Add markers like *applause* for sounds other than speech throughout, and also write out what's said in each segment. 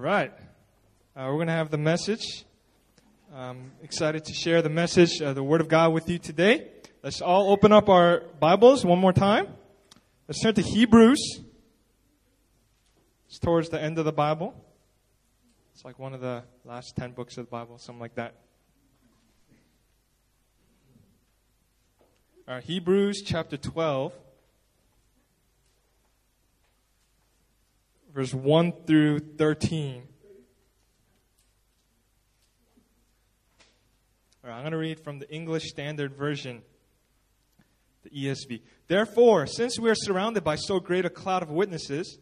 right. Uh, we're going to have the message. I'm excited to share the message, uh, the Word of God, with you today. Let's all open up our Bibles one more time. Let's turn to Hebrews. It's towards the end of the Bible. It's like one of the last 10 books of the Bible, something like that. All right, Hebrews chapter 12. Verse 1 through 13. All right, I'm going to read from the English Standard Version, the ESV. Therefore, since we are surrounded by so great a cloud of witnesses,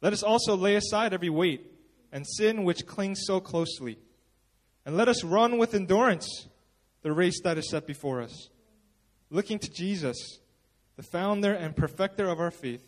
let us also lay aside every weight and sin which clings so closely. And let us run with endurance the race that is set before us, looking to Jesus, the founder and perfecter of our faith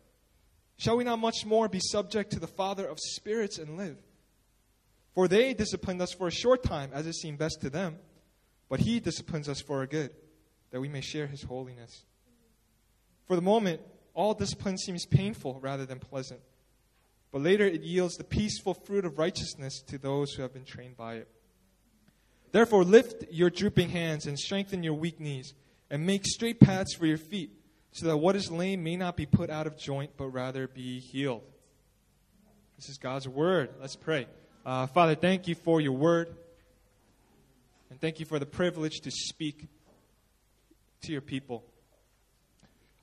Shall we not much more be subject to the Father of spirits and live? For they disciplined us for a short time, as it seemed best to them, but He disciplines us for our good, that we may share His holiness. For the moment, all discipline seems painful rather than pleasant, but later it yields the peaceful fruit of righteousness to those who have been trained by it. Therefore, lift your drooping hands and strengthen your weak knees, and make straight paths for your feet so that what is lame may not be put out of joint, but rather be healed. This is God's word. Let's pray. Uh, Father, thank you for your word. And thank you for the privilege to speak to your people.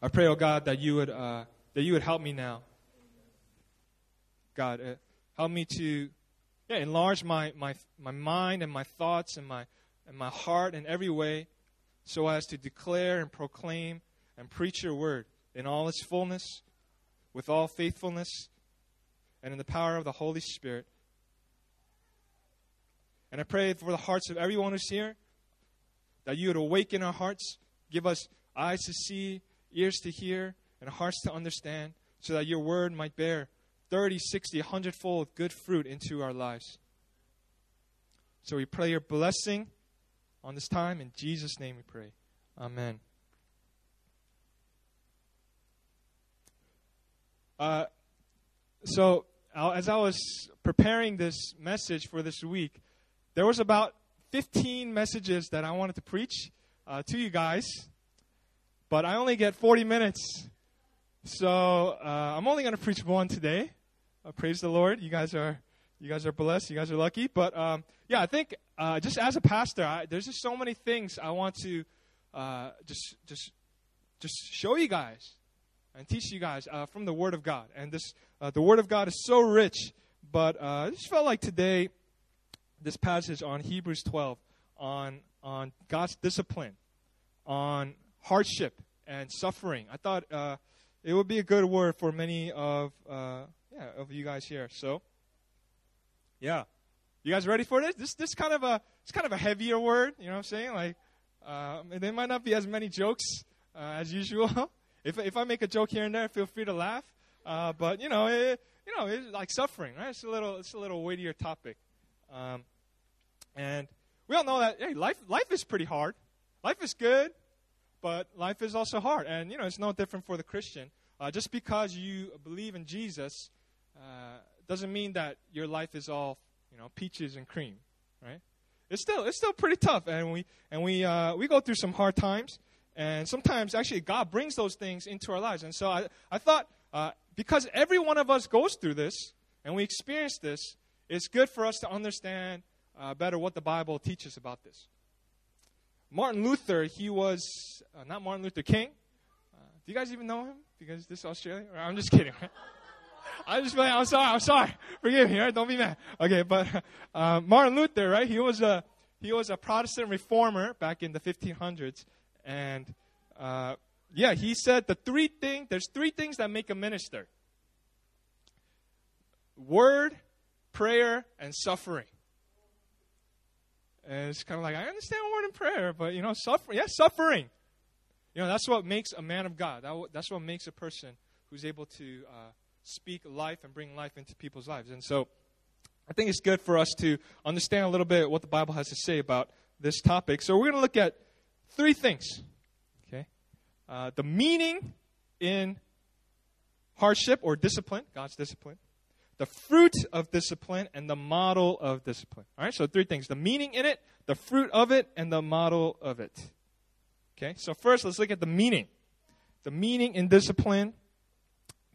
I pray, oh God, that you would, uh, that you would help me now. God, uh, help me to yeah, enlarge my, my, my mind and my thoughts and my, and my heart in every way so as to declare and proclaim and preach your word in all its fullness, with all faithfulness, and in the power of the Holy Spirit. And I pray for the hearts of everyone who's here that you would awaken our hearts, give us eyes to see, ears to hear, and hearts to understand, so that your word might bear 30, 60, 100 fold good fruit into our lives. So we pray your blessing on this time. In Jesus' name we pray. Amen. Uh, so, as I was preparing this message for this week, there was about 15 messages that I wanted to preach uh, to you guys, but I only get 40 minutes. So uh, I'm only going to preach one today. Uh, praise the Lord. You guys are you guys are blessed. You guys are lucky. But um, yeah, I think uh, just as a pastor, I, there's just so many things I want to uh, just just just show you guys and teach you guys uh, from the Word of God. And this, uh, the Word of God is so rich, but uh, I just felt like today, this passage on Hebrews 12, on on God's discipline, on hardship and suffering. I thought uh, it would be a good word for many of uh, yeah of you guys here. So, yeah, you guys ready for this? This this kind of a it's kind of a heavier word. You know what I'm saying? Like, uh, there might not be as many jokes as usual. *laughs* If, if I make a joke here and there, feel free to laugh. Uh, but you know, it, you know, it's like suffering, right? It's a little, it's a little weightier topic. Um, and we all know that hey, life, life is pretty hard. Life is good, but life is also hard. And you know, it's no different for the Christian. Uh, just because you believe in Jesus uh, doesn't mean that your life is all you know peaches and cream, right? It's still it's still pretty tough, and we and we uh, we go through some hard times. And sometimes, actually, God brings those things into our lives. And so I, I thought, uh, because every one of us goes through this and we experience this, it's good for us to understand uh, better what the Bible teaches about this. Martin Luther, he was uh, not Martin Luther King. Uh, do you guys even know him? Because this is Australia? I'm just kidding. *laughs* I'm just playing. I'm sorry. I'm sorry. *laughs* Forgive me. Right? Don't be mad. Okay, but *laughs* uh, Martin Luther, right? He was a he was a Protestant reformer back in the 1500s, and uh, yeah, he said the three things. There's three things that make a minister: word, prayer, and suffering. And it's kind of like I understand word and prayer, but you know, suffering. Yeah, suffering. You know, that's what makes a man of God. That, that's what makes a person who's able to uh, speak life and bring life into people's lives. And so, I think it's good for us to understand a little bit what the Bible has to say about this topic. So, we're going to look at three things. Okay, uh, the meaning in hardship or discipline, God's discipline the fruit of discipline and the model of discipline. All right, so three things the meaning in it, the fruit of it, and the model of it. Okay, so first let's look at the meaning. The meaning in discipline,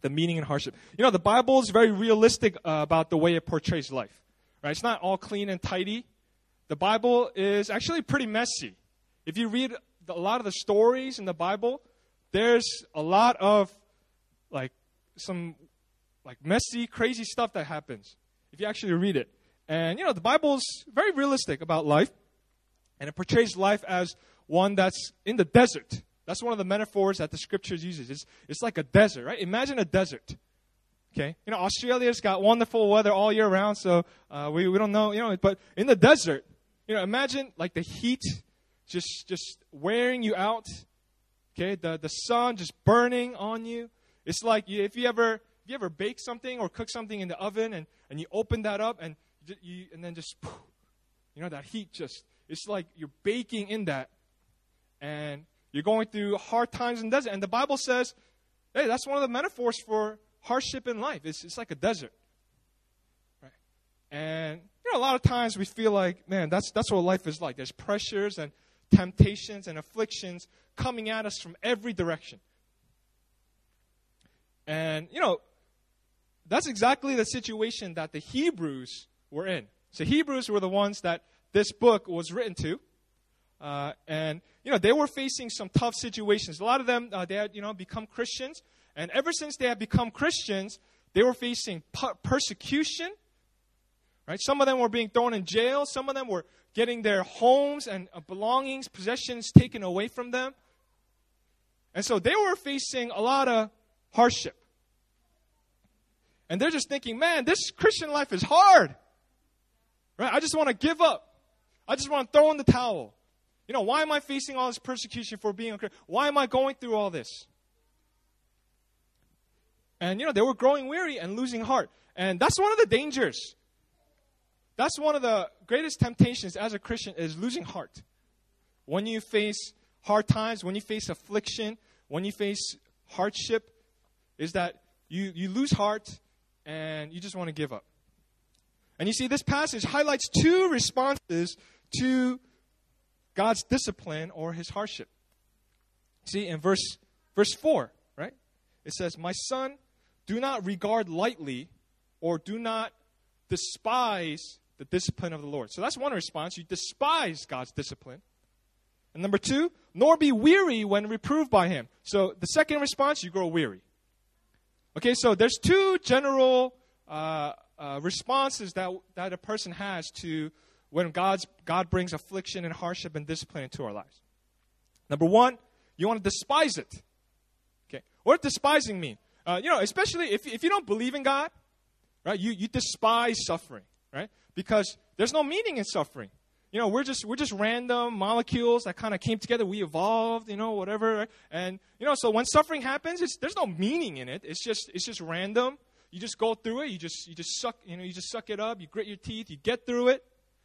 the meaning in hardship. You know, the Bible is very realistic uh, about the way it portrays life. Right? It's not all clean and tidy. The Bible is actually pretty messy. If you read a lot of the stories in the Bible, there's a lot of like some like messy, crazy stuff that happens if you actually read it. And you know, the Bible's very realistic about life, and it portrays life as one that's in the desert. That's one of the metaphors that the scriptures uses. It's, it's like a desert, right? Imagine a desert. Okay, you know, Australia's got wonderful weather all year round, so uh, we, we don't know, you know, but in the desert, you know, imagine like the heat just just wearing you out. Okay, the the sun just burning on you. It's like if you ever have you ever bake something or cook something in the oven and, and you open that up and you and then just you know that heat just it's like you're baking in that. And you're going through hard times in the desert. And the bible says hey that's one of the metaphors for hardship in life. It's, it's like a desert. Right? And you know a lot of times we feel like man that's that's what life is like. There's pressures and temptations and afflictions coming at us from every direction and you know that's exactly the situation that the Hebrews were in. So Hebrews were the ones that this book was written to. Uh, and you know they were facing some tough situations. A lot of them uh, they had you know become Christians, and ever since they had become Christians, they were facing persecution. Right? Some of them were being thrown in jail. Some of them were getting their homes and uh, belongings, possessions taken away from them. And so they were facing a lot of hardship. And they're just thinking, man, this Christian life is hard. Right? I just want to give up. I just want to throw in the towel. You know, why am I facing all this persecution for being a Christian? Why am I going through all this? And, you know, they were growing weary and losing heart. And that's one of the dangers. That's one of the greatest temptations as a Christian is losing heart. When you face hard times, when you face affliction, when you face hardship, is that you, you lose heart and you just want to give up. And you see, this passage highlights two responses to God's discipline or his hardship. See, in verse, verse 4, right? It says, My son, do not regard lightly or do not despise the discipline of the Lord. So that's one response. You despise God's discipline. And number two, nor be weary when reproved by him. So the second response, you grow weary. Okay, so there's two general uh, uh, responses that, that a person has to when God's, God brings affliction and hardship and discipline into our lives. Number one, you want to despise it. Okay, what does despising mean? Uh, you know, especially if, if you don't believe in God, right? You, you despise suffering, right? Because there's no meaning in suffering you know, we're just we're just random molecules that kind of came together. We evolved, you know, whatever. And you know, so when suffering happens, there's no meaning in it. It's just it's just random. You just go through it. You just you just suck. You know, you just suck it up. You grit your teeth. You get through it.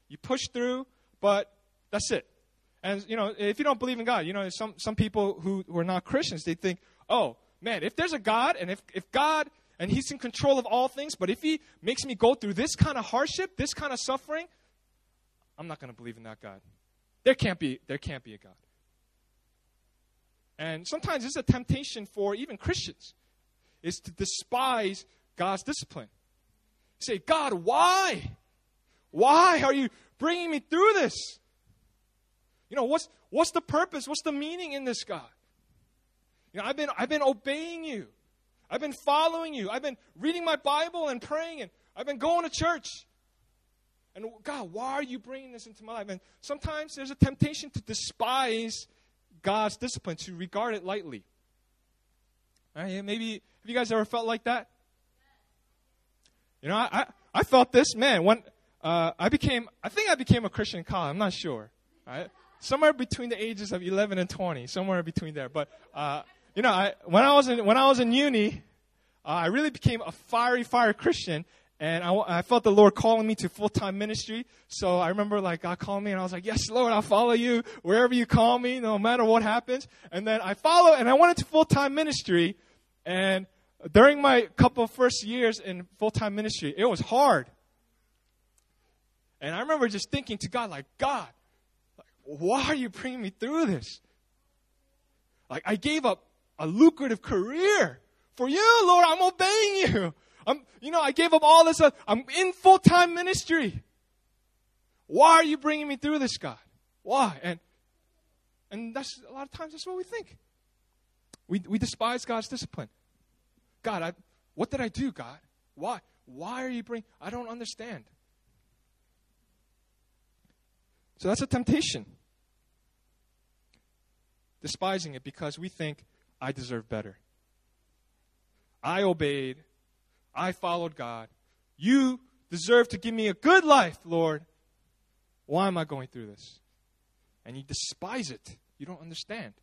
You push through. But that's it. And you know, if you don't believe in God, you know, some some people who, who are not Christians, they think, oh man, if there's a God, and if if God and He's in control of all things, but if He makes me go through this kind of hardship, this kind of suffering, I'm not going to believe in that God. There can't be there can't be a God. And sometimes it's a temptation for even Christians is to despise God's discipline. Say, God, why? Why are you bringing me through this? You know, what's, what's the purpose? What's the meaning in this, God? You know, I've been, I've been obeying you. I've been following you. I've been reading my Bible and praying, and I've been going to church. And God, why are you bringing this into my life? And sometimes there's a temptation to despise God's discipline, to regard it lightly. Right? Maybe, have you guys ever felt like that? You know, I, I, I felt this, man, when uh, I became, I think I became a Christian in college. I'm not sure. Right? Somewhere between the ages of 11 and 20, somewhere between there. But, uh, you know, I, when, I was in, when I was in uni, uh, I really became a fiery, fire Christian. And I, I felt the Lord calling me to full time ministry. So I remember like God called me and I was like, yes, Lord, I'll follow you wherever you call me, no matter what happens. And then I followed and I went into full time ministry. And during my couple first years in full time ministry, it was hard. And I remember just thinking to God, like, God, why are you bringing me through this? Like, I gave up a lucrative career for you, Lord. I'm obeying you. I'm, you know, I gave up all this. Uh, I'm in full time ministry. Why are you bringing me through this, God? Why? And and that's a lot of times that's what we think. We we despise God's discipline. God, I, what did I do, God? Why? Why are you bringing? I don't understand. So that's a temptation. Despising it because we think I deserve better. I obeyed. I followed God. You deserve to give me a good life, Lord. Why am I going through this? And you despise it. You don't understand.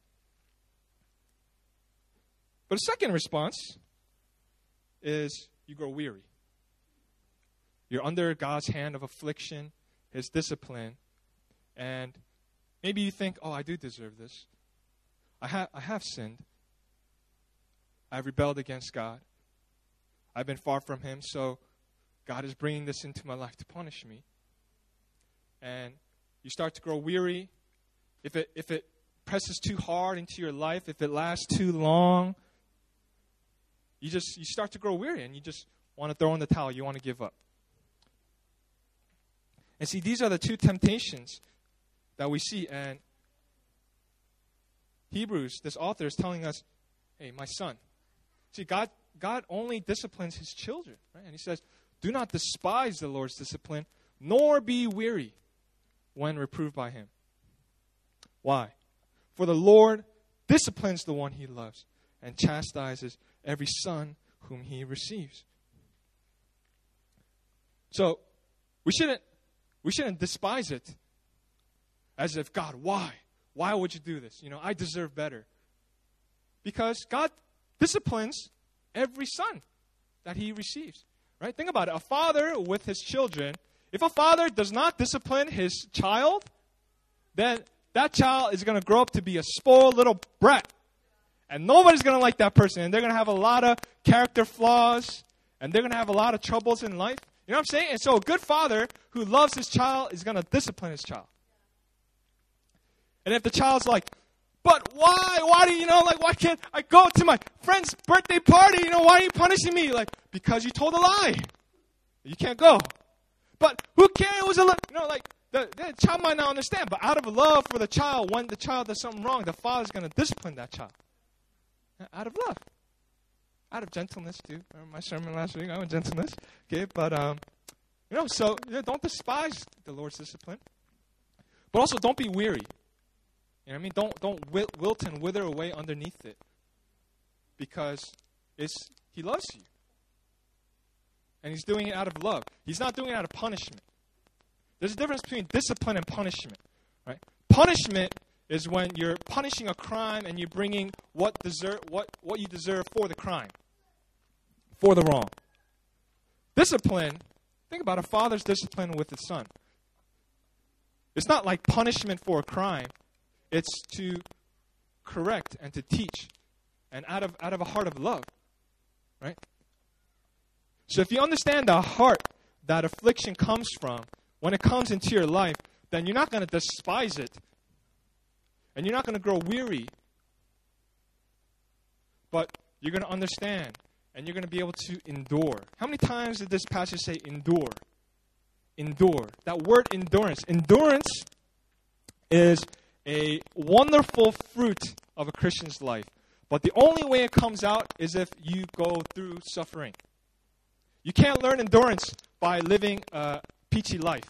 But a second response is you grow weary. You're under God's hand of affliction, His discipline, and maybe you think, oh, I do deserve this. I, ha- I have sinned. I've rebelled against God. I've been far from Him, so God is bringing this into my life to punish me. And you start to grow weary. If it, if it presses too hard into your life, if it lasts too long, you just you start to grow weary and you just want to throw in the towel. You want to give up. And see, these are the two temptations that we see. And Hebrews, this author is telling us, hey, my son. See, God God only disciplines his children, right? And he says, Do not despise the Lord's discipline, nor be weary when reproved by him. Why? For the Lord disciplines the one he loves and chastises every son whom he receives. So we shouldn't we shouldn't despise it as if God, why? Why would you do this? You know, I deserve better. Because God disciplines every son that he receives. Right? Think about it. A father with his children, if a father does not discipline his child, then that child is going to grow up to be a spoiled little brat. And nobody's going to like that person. And they're going to have a lot of character flaws. And they're going to have a lot of troubles in life. You know what I'm saying? And so a good father who loves his child is going to discipline his child. And if the child's like, but why? Why do you know? Like, why can't I go to my friend's birthday party? You know, why are you punishing me? Like, because you told a lie. You can't go. But who cares? It was a, you know, like the, the child might not understand. But out of love for the child, when the child does something wrong, the father's going to discipline that child. Out of love, out of gentleness too. Remember my sermon last week? I was gentleness. Okay, but um, you know, so you know, don't despise the Lord's discipline, but also don't be weary. You know what I mean? Don't don't wilt and wither away underneath it. Because it's he loves you. And he's doing it out of love. He's not doing it out of punishment. There's a difference between discipline and punishment, right? Punishment is when you're punishing a crime and you're bringing what deserve what what you deserve for the crime, for the wrong. Discipline. Think about a father's discipline with his son. It's not like punishment for a crime. It's to correct and to teach, and out of out of a heart of love, right? So if you understand the heart that affliction comes from, when it comes into your life, then you're not going to despise it, and you're not going to grow weary. But you're going to understand, and you're going to be able to endure. How many times did this passage say endure? endure. That word endurance. Endurance is a wonderful fruit of a Christian's life. But the only way it comes out is if you go through suffering. You can't learn endurance by living a peachy life.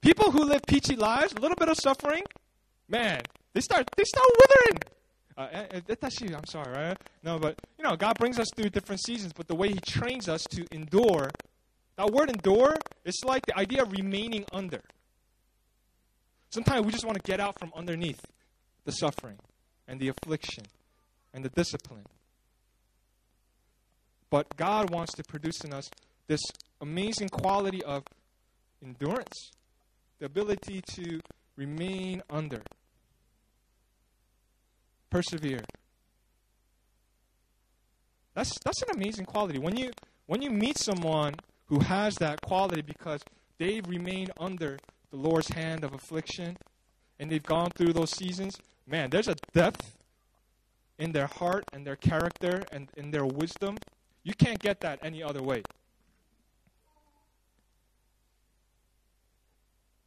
People who live peachy lives, a little bit of suffering, man, they start they start withering. Uh, eh, eh, that's you. I'm sorry, right? No, but you know, God brings us through different seasons, but the way He trains us to endure, that word endure, it's like the idea of remaining under. Sometimes we just want to get out from underneath the suffering and the affliction and the discipline. But God wants to produce in us this amazing quality of endurance, the ability to remain under, persevere. That's, that's an amazing quality. When you, when you meet someone who has that quality because they've remained under the Lord's hand of affliction and they've gone through those seasons, man, there's a depth in their heart and their character and in their wisdom. You can't get that any other way.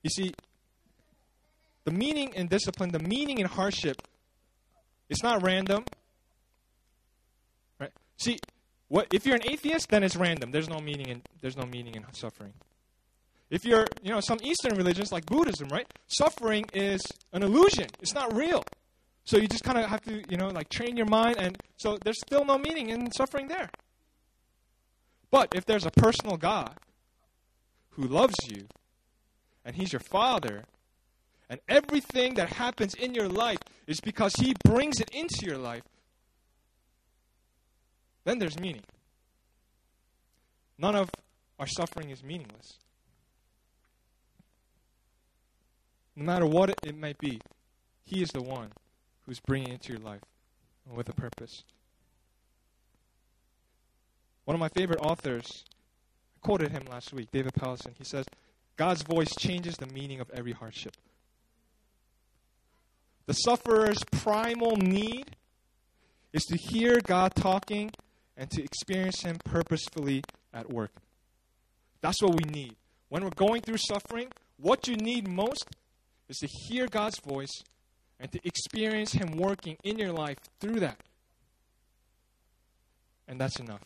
You see, the meaning in discipline, the meaning in hardship, it's not random. Right? See, what if you're an atheist, then it's random. There's no meaning in there's no meaning in suffering. If you're, you know, some Eastern religions like Buddhism, right? Suffering is an illusion. It's not real. So you just kind of have to, you know, like train your mind and so there's still no meaning in suffering there. But if there's a personal God who loves you and he's your father, and everything that happens in your life is because he brings it into your life, then there's meaning. None of our suffering is meaningless. No matter what it might be, he is the one who's bringing it into your life with a purpose. One of my favorite authors, I quoted him last week, David Powlison. He says, God's voice changes the meaning of every hardship. The sufferer's primal need is to hear God talking and to experience Him purposefully at work. That's what we need. When we're going through suffering, what you need most is to hear God's voice and to experience Him working in your life through that. And that's enough.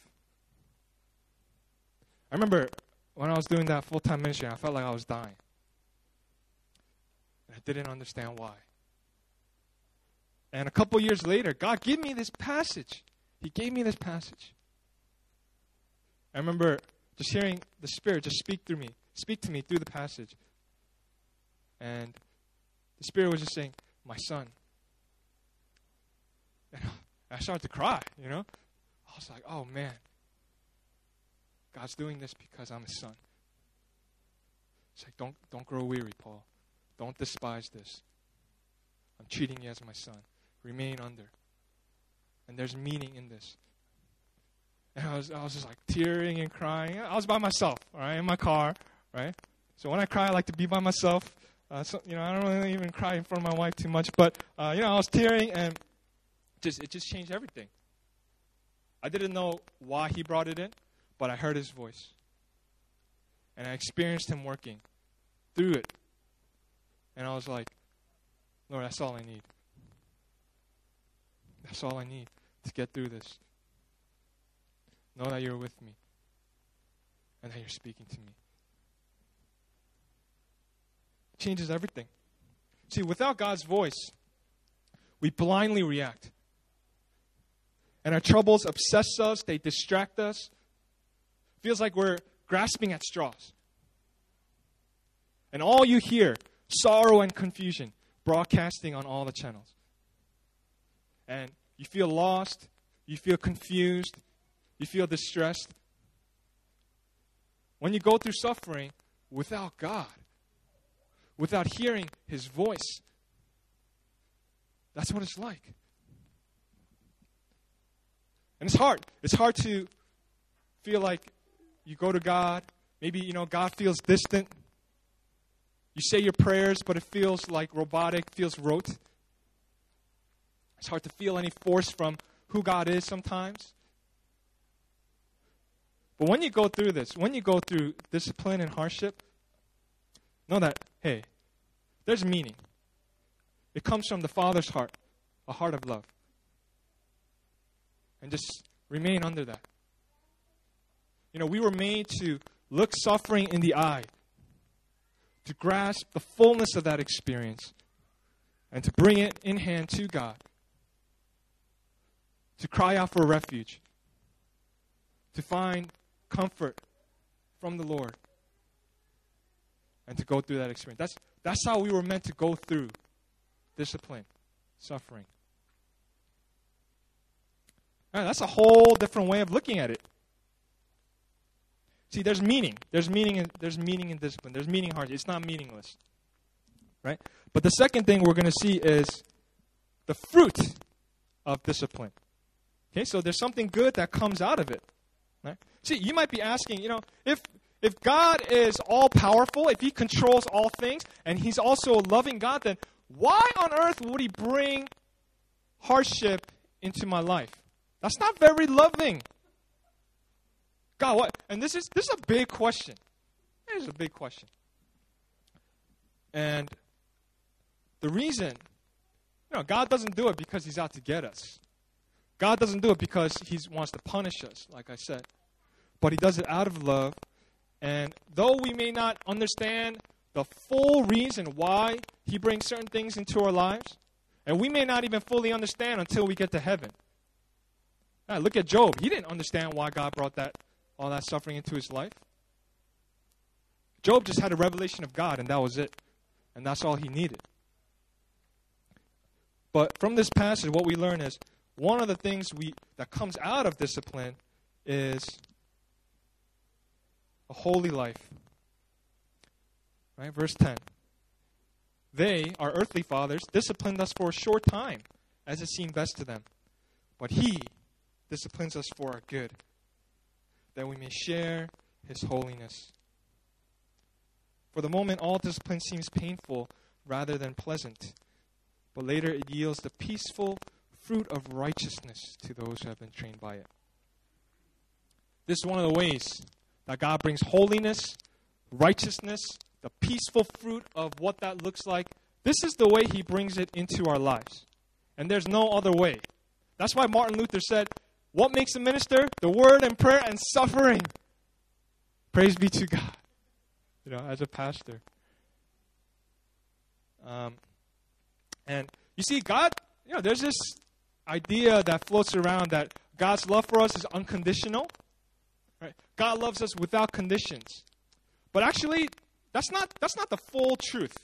I remember when I was doing that full time ministry, I felt like I was dying. And I didn't understand why. And a couple years later, God gave me this passage. He gave me this passage. I remember just hearing the Spirit just speak through me, speak to me through the passage. And the Spirit was just saying, My son. And *laughs* I started to cry, you know? I was like, oh man, God's doing this because I'm his son. It's like, don't, don't grow weary, Paul. Don't despise this. I'm treating you as my son. Remain under. And there's meaning in this. And I was, I was just like tearing and crying. I was by myself, all right, in my car, right? So when I cry, I like to be by myself. Uh, so, you know, I don't really even cry in front of my wife too much, but uh, you know, I was tearing, and just it just changed everything. I didn't know why he brought it in. But I heard his voice. And I experienced him working through it. And I was like, Lord, that's all I need. That's all I need to get through this. Know that you're with me and that you're speaking to me. Changes everything. See, without God's voice, we blindly react. And our troubles obsess us, they distract us, Feels like we're grasping at straws. And all you hear, sorrow and confusion, broadcasting on all the channels. And you feel lost, you feel confused, you feel distressed. When you go through suffering without God, without hearing His voice, that's what it's like. And it's hard. It's hard to feel like you go to God. Maybe, you know, God feels distant. You say your prayers, but it feels like robotic, feels rote. It's hard to feel any force from who God is sometimes. But when you go through this, when you go through discipline and hardship, know that, hey, there's meaning. It comes from the Father's heart, a heart of love. And just remain under that. You know, we were made to look suffering in the eye, to grasp the fullness of that experience, and to bring it in hand to God, to cry out for refuge, to find comfort from the Lord, and to go through that experience. That's, that's how we were meant to go through discipline, suffering. that's a whole different way of looking at it. See, there's meaning. There's meaning in there's meaning in discipline. There's meaning hard. It's not meaningless. Right? But the second thing we're going to see is the fruit of discipline. Okay, so there's something good that comes out of it. Right? See, you might be asking, you know, if if God is all powerful, if he controls all things, and he's also a loving God, then why on earth would he bring hardship into my life? That's not very loving. God, what? And this is this is a big question. This is a big question. And the reason, you know, God doesn't do it because He's out to get us. God doesn't do it because He wants to punish us, like I said. But He does it out of love. And though we may not understand the full reason why He brings certain things into our lives, and we may not even fully understand until we get to heaven. Now, look at Job. He didn't understand why God brought that all that suffering into his life? Job just had a revelation of God, and that was it. And that's all he needed. But from this passage, what we learn is one of the things we that comes out of discipline is a holy life. Right? Verse 10. They, our earthly fathers, disciplined us for a short time, as it seemed best to them. But he disciplines us for our good, that we may share his holiness. For the moment, all discipline seems painful rather than pleasant, but later it yields the peaceful fruit of righteousness to those who have been trained by it. This is one of the ways that God brings holiness, righteousness, the peaceful fruit of what that looks like. This is the way He brings it into our lives. And there's no other way. That's why Martin Luther said, what makes a minister? The word and prayer and suffering. Praise be to God. You know, as a pastor. Um, and you see, God, you know, there's this idea that floats around that God's love for us is unconditional. Right? God loves us without conditions. But actually, that's not that's not the full truth.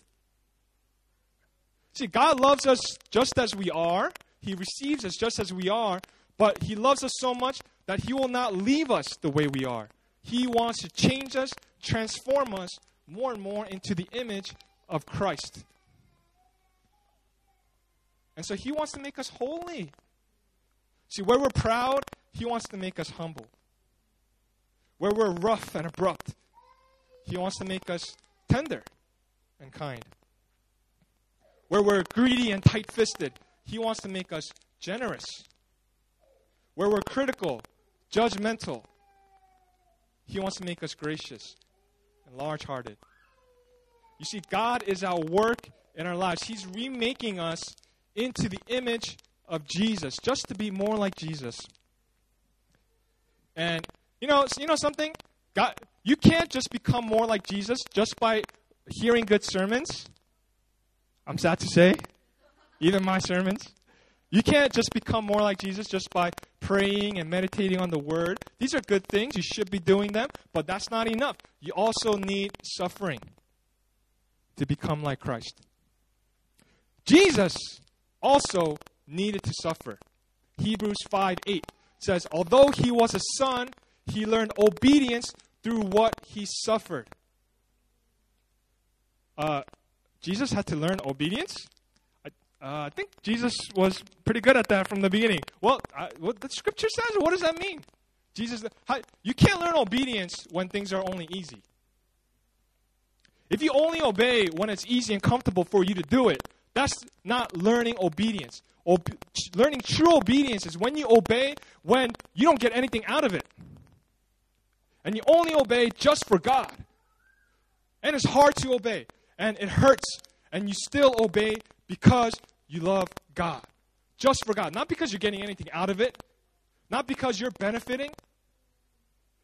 See, God loves us just as we are. He receives us just as we are, but He loves us so much that He will not leave us the way we are. He wants to change us, transform us more and more into the image of Christ. And so He wants to make us holy. See, where we're proud, He wants to make us humble. Where we're rough and abrupt, He wants to make us tender and kind. Where we're greedy and tight fisted, He wants to make us generous where we're critical, judgmental. He wants to make us gracious and large hearted. You see, God is our work in our lives. He's remaking us into the image of Jesus, just to be more like Jesus. And you know, you know something? God, you can't just become more like Jesus just by hearing good sermons. I'm sad to say, even my sermons. You can't just become more like Jesus just by praying and meditating on the word. These are good things. You should be doing them, but that's not enough. You also need suffering to become like Christ. Jesus also needed to suffer. Hebrews 5 8 says, Although he was a son, he learned obedience through what he suffered. Uh, Jesus had to learn obedience? Uh, I think Jesus was pretty good at that from the beginning. Well, uh, what the scripture says, what does that mean? Jesus, how, you can't learn obedience when things are only easy. If you only obey when it's easy and comfortable for you to do it, that's not learning obedience. Ob- learning true obedience is when you obey when you don't get anything out of it. And you only obey just for God. And it's hard to obey, and it hurts, and you still obey because you love God. Just for God. Not because you're getting anything out of it, not because you're benefiting.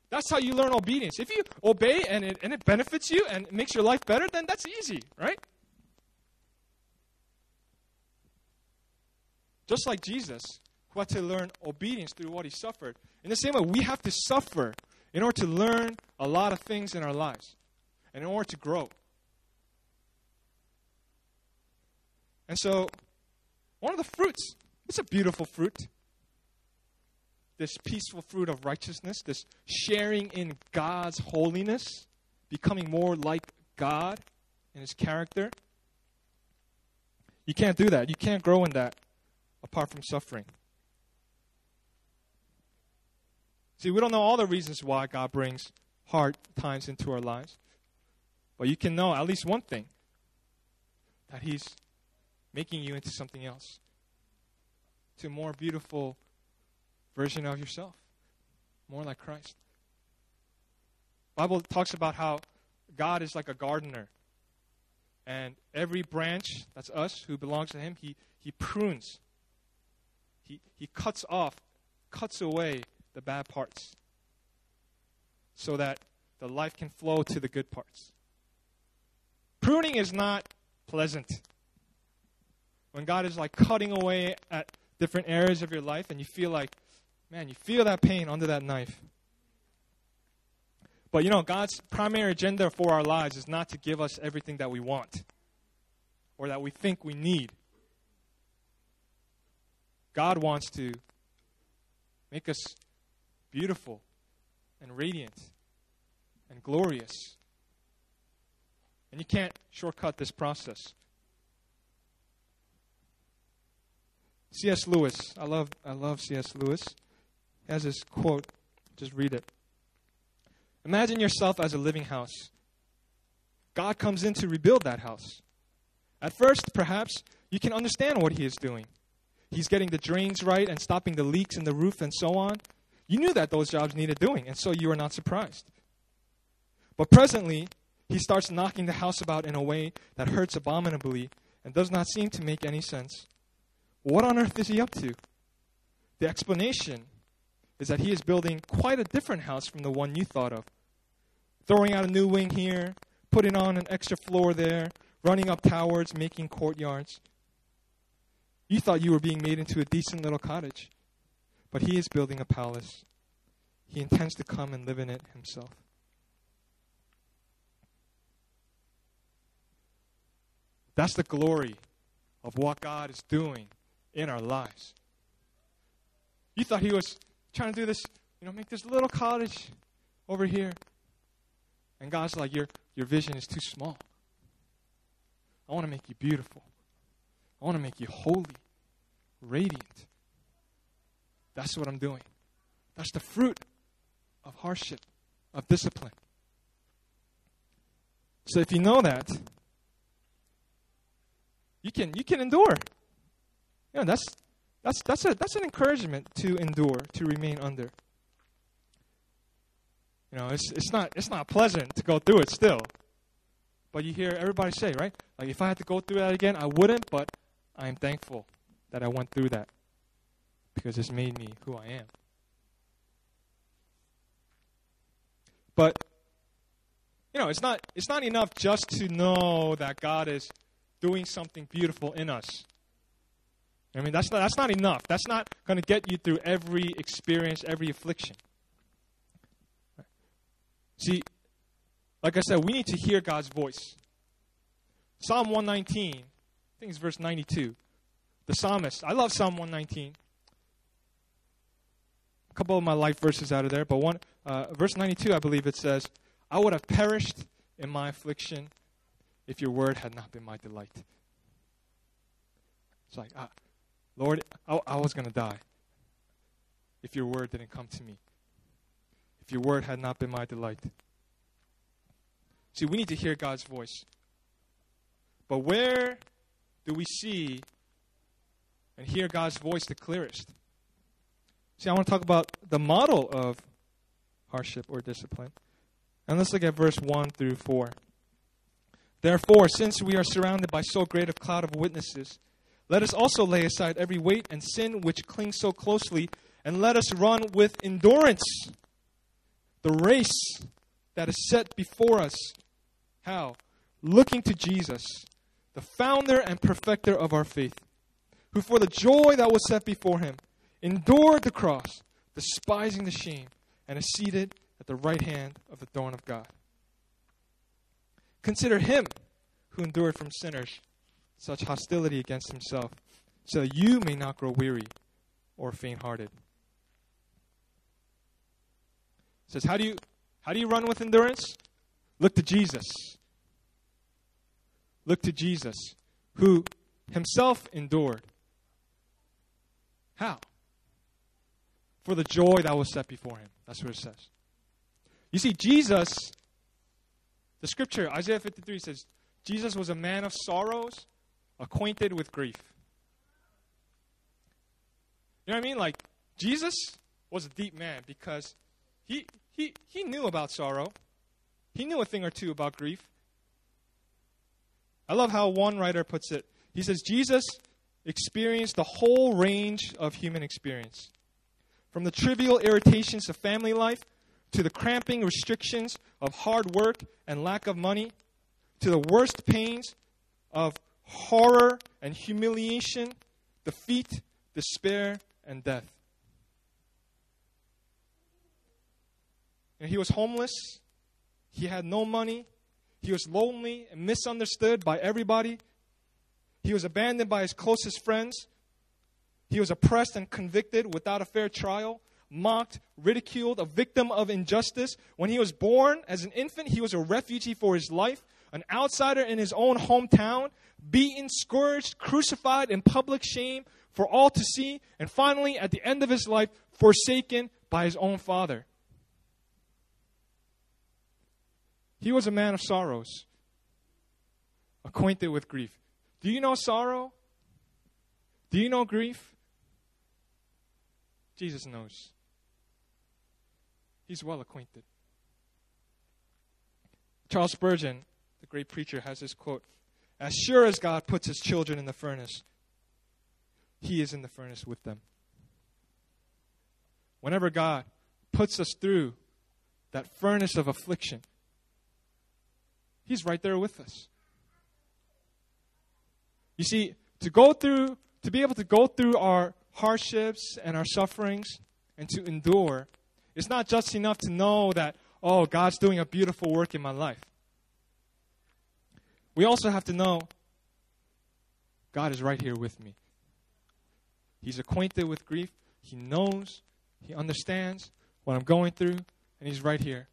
That's how you learn obedience. If you obey and it, and it benefits you and makes your life better, then that's easy, right? Just like Jesus, who had to learn obedience through what he suffered. In the same way, we have to suffer in order to learn a lot of things in our lives and in order to grow. And so, one of the fruits, it's a beautiful fruit. This peaceful fruit of righteousness, this sharing in God's holiness, becoming more like God and His character. You can't do that. You can't grow in that apart from suffering. See, we don't know all the reasons why God brings hard times into our lives. But you can know at least one thing that He's making you into something else, to a more beautiful version of yourself, more like Christ. Bible talks about how God is like a gardener. And every branch, that's us, who belongs to Him, He, he prunes. He, he cuts off, cuts away the bad parts so that the life can flow to the good parts. Pruning is not pleasant. When God is like cutting away at different areas of your life and you feel like, man, you feel that pain under that knife. But you know, God's primary agenda for our lives is not to give us everything that we want or that we think we need. God wants to make us beautiful and radiant and glorious. And you can't shortcut this process. C.S. Lewis, I love, I love C.S. Lewis. He has this quote. Just read it. Imagine yourself as a living house. God comes in to rebuild that house. At first, perhaps, you can understand what He is doing. He's getting the drains right and stopping the leaks in the roof and so on. You knew that those jobs needed doing, and so you were not surprised. But presently, he starts knocking the house about in a way that hurts abominably and does not seem to make any sense. What on earth is he up to? The explanation is that he is building quite a different house from the one you thought of. Throwing out a new wing here, putting on an extra floor there, running up towers, making courtyards. You thought you were being made into a decent little cottage. But he is building a palace. He intends to come and live in it himself. That's the glory of what God is doing in our lives. You thought he was trying to do this, you know, make this little cottage over here. And God's like, your, your vision is too small. I want to make you beautiful. I want to make you holy, radiant. That's what I'm doing. That's the fruit of hardship, of discipline. So if you know that, you can you can endure. You know, that's that's that's a that's an encouragement to endure, to remain under. You know, it's it's not it's not pleasant to go through it still. But you hear everybody say, right? Like if I had to go through that again, I wouldn't, but I am thankful that I went through that because it's made me who I am. But you know, it's not it's not enough just to know that God is doing something beautiful in us. I mean, that's not, that's not enough. That's not going to get you through every experience, every affliction. See, like I said, we need to hear God's voice. Psalm 119, I think it's verse 92. The psalmist, I love Psalm 119 couple of my life verses out of there, but one uh, verse 92, I believe it says, "I would have perished in my affliction if your word had not been my delight." It's like, ah, Lord, I, I was going to die if your word didn't come to me. If your word had not been my delight. See, we need to hear God's voice. But where do we see and hear God's voice the clearest? See, I want to talk about the model of hardship or discipline. And let's look at verse 1 through 4. Therefore, since we are surrounded by so great a cloud of witnesses, let us also lay aside every weight and sin which clings so closely, and let us run with endurance the race that is set before us. How? Looking to Jesus, the founder and perfecter of our faith, who for the joy that was set before him endured the cross, despising the shame, and is seated at the right hand of the throne of God. Consider him who endured from sinners such hostility against himself, so that you may not grow weary or faint hearted. says, how do you how do you run with endurance? Look to Jesus. Look to Jesus, who himself endured. How? For the joy that was set before him. That's what it says. You see, Jesus, the scripture, Isaiah 53 says, Jesus was a man of sorrows, acquainted with grief. You know what I mean? Like, Jesus was a deep man because he, he, he knew about sorrow. He knew a thing or two about grief. I love how one writer puts it. He says, Jesus experienced the whole range of human experience. From the trivial irritations of family life to the cramping restrictions of hard work and lack of money to the worst pains of horror and humiliation, defeat, despair, and death. And he was homeless. He had no money. He was lonely and misunderstood by everybody. He was abandoned by his closest friends. He was oppressed and convicted without a fair trial, mocked, ridiculed, a victim of injustice. When he was born as an infant, he was a refugee for his life, an outsider in his own hometown, beaten, scourged, crucified in public shame for all to see, and finally, at the end of his life, forsaken by his own father. He was a man of sorrows, acquainted with grief. Do you know sorrow? Do you know grief? Jesus knows. He's well acquainted. Charles Spurgeon, the great preacher, has this quote As sure as God puts his children in the furnace, he is in the furnace with them. Whenever God puts us through that furnace of affliction, He's right there with us. You see, to go through, to be able to go through our hardships and our sufferings and to endure, it's not just enough to know that, oh, God's doing a beautiful work in my life. We also have to know God is right here with me. He's acquainted with grief. He knows, He understands what I'm going through, and He's right here.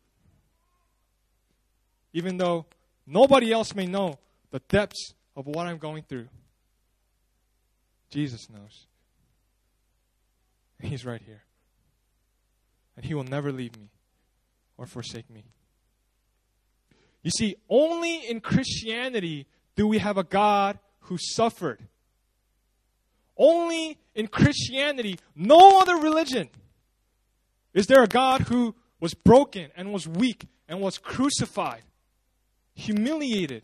Even though Nobody else may know the depths of what I'm going through. Jesus knows. *laughs* He's right here. And He will never leave me or forsake me. You see, only in Christianity do we have a God who suffered. Only in Christianity, no other religion, is there a God who was broken and was weak and was crucified humiliated.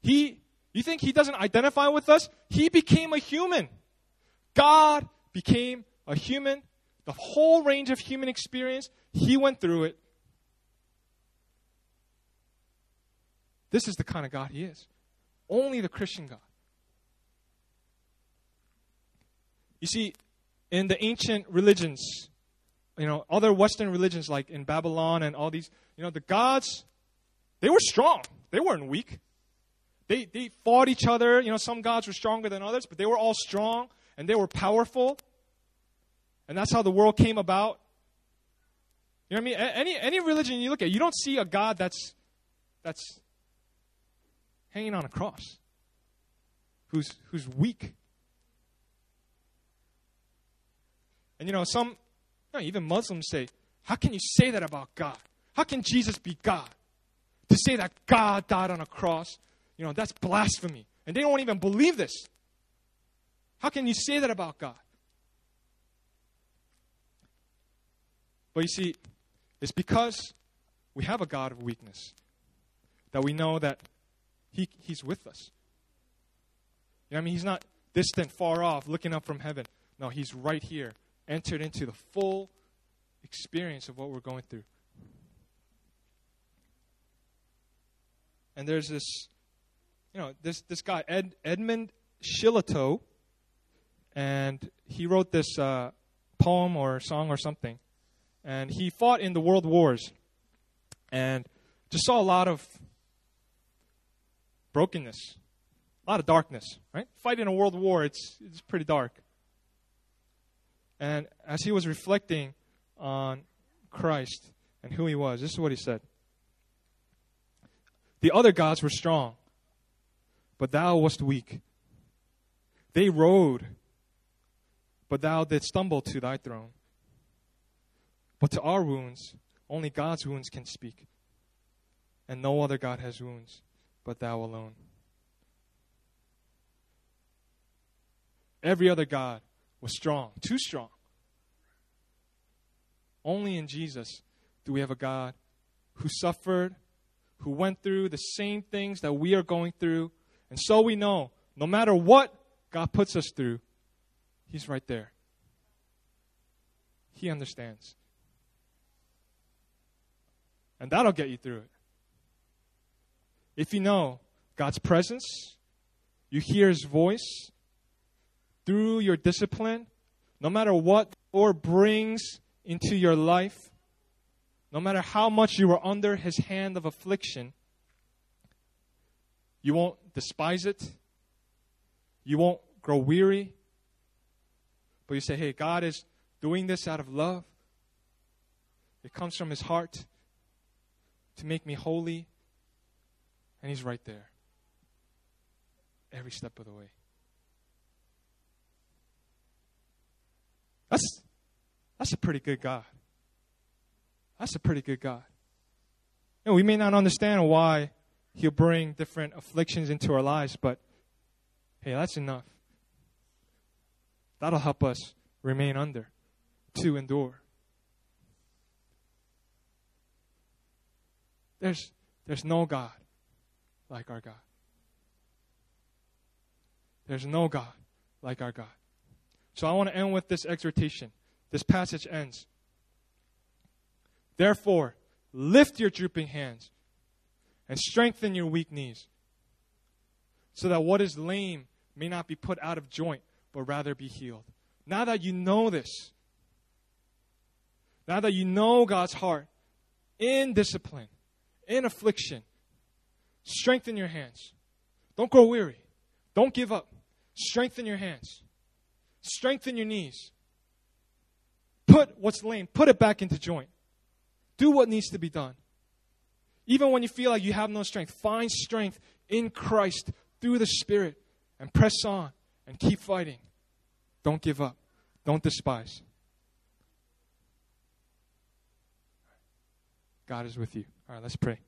He, you think he doesn't identify with us? He became a human. God became a human. The whole range of human experience, he went through it. This is the kind of God he is. Only the Christian God. You see, in the ancient religions, you know, other Western religions like in Babylon and all these, you know, the gods they were strong. They weren't weak. They, they fought each other. You know, some gods were stronger than others, but they were all strong and they were powerful. And that's how the world came about. You know what I mean? Any, any religion you look at, you don't see a God that's, that's hanging on a cross, who's, who's weak. And you know, some, you know, even Muslims say, how can you say that about God? How can Jesus be God? to say that God died on a cross, you know, that's blasphemy. And they don't even believe this. How can you say that about God? But you see, it's because we have a God of weakness that we know that he, He's with us. You know I mean? He's not distant, far off, looking up from heaven. No, He's right here, entered into the full experience of what we're going through. And there's this, you know, this, this guy, Ed, Edmund Shillito, and he wrote this uh, poem or song or something. And he fought in the world wars and just saw a lot of brokenness, a lot of darkness, right? Fighting a world war, it's, it's pretty dark. And as he was reflecting on Christ and who he was, this is what he said The other gods were strong, but thou wast weak. They rode, but thou didst stumble to thy throne. But to our wounds, only God's wounds can speak. And no other God has wounds but thou alone. Every other God was strong, too strong. Only in Jesus do we have a God who suffered, who went through the same things that we are going through. And so we know no matter what God puts us through, He's right there. He understands. And that'll get you through it. If you know God's presence, you hear His voice through your discipline, no matter what Lord brings into your life, no matter how much you are under His hand of affliction, you won't despise it. You won't grow weary. But you say, hey, God is doing this out of love. It comes from His heart to make me holy and He's right there every step of the way. That's, that's a pretty good God. That's a pretty good God. And we may not understand why He'll bring different afflictions into our lives, but hey, that's enough. That'll help us remain under, to endure. There's, there's no God like our God. There's no God like our God. So I want to end with this exhortation. This passage ends. Therefore, lift your drooping hands and strengthen your weak knees, so that what is lame may not be put out of joint, but rather be healed. Now that you know this, now that you know God's heart in discipline, in affliction, Strengthen your hands. Don't grow weary. Don't give up. Strengthen your hands. Strengthen your knees. Put what's lame, put it back into joint. Do what needs to be done. Even when you feel like you have no strength, find strength in Christ through the Spirit and press on and keep fighting. Don't give up. Don't despise. God is with you. All right, let's pray.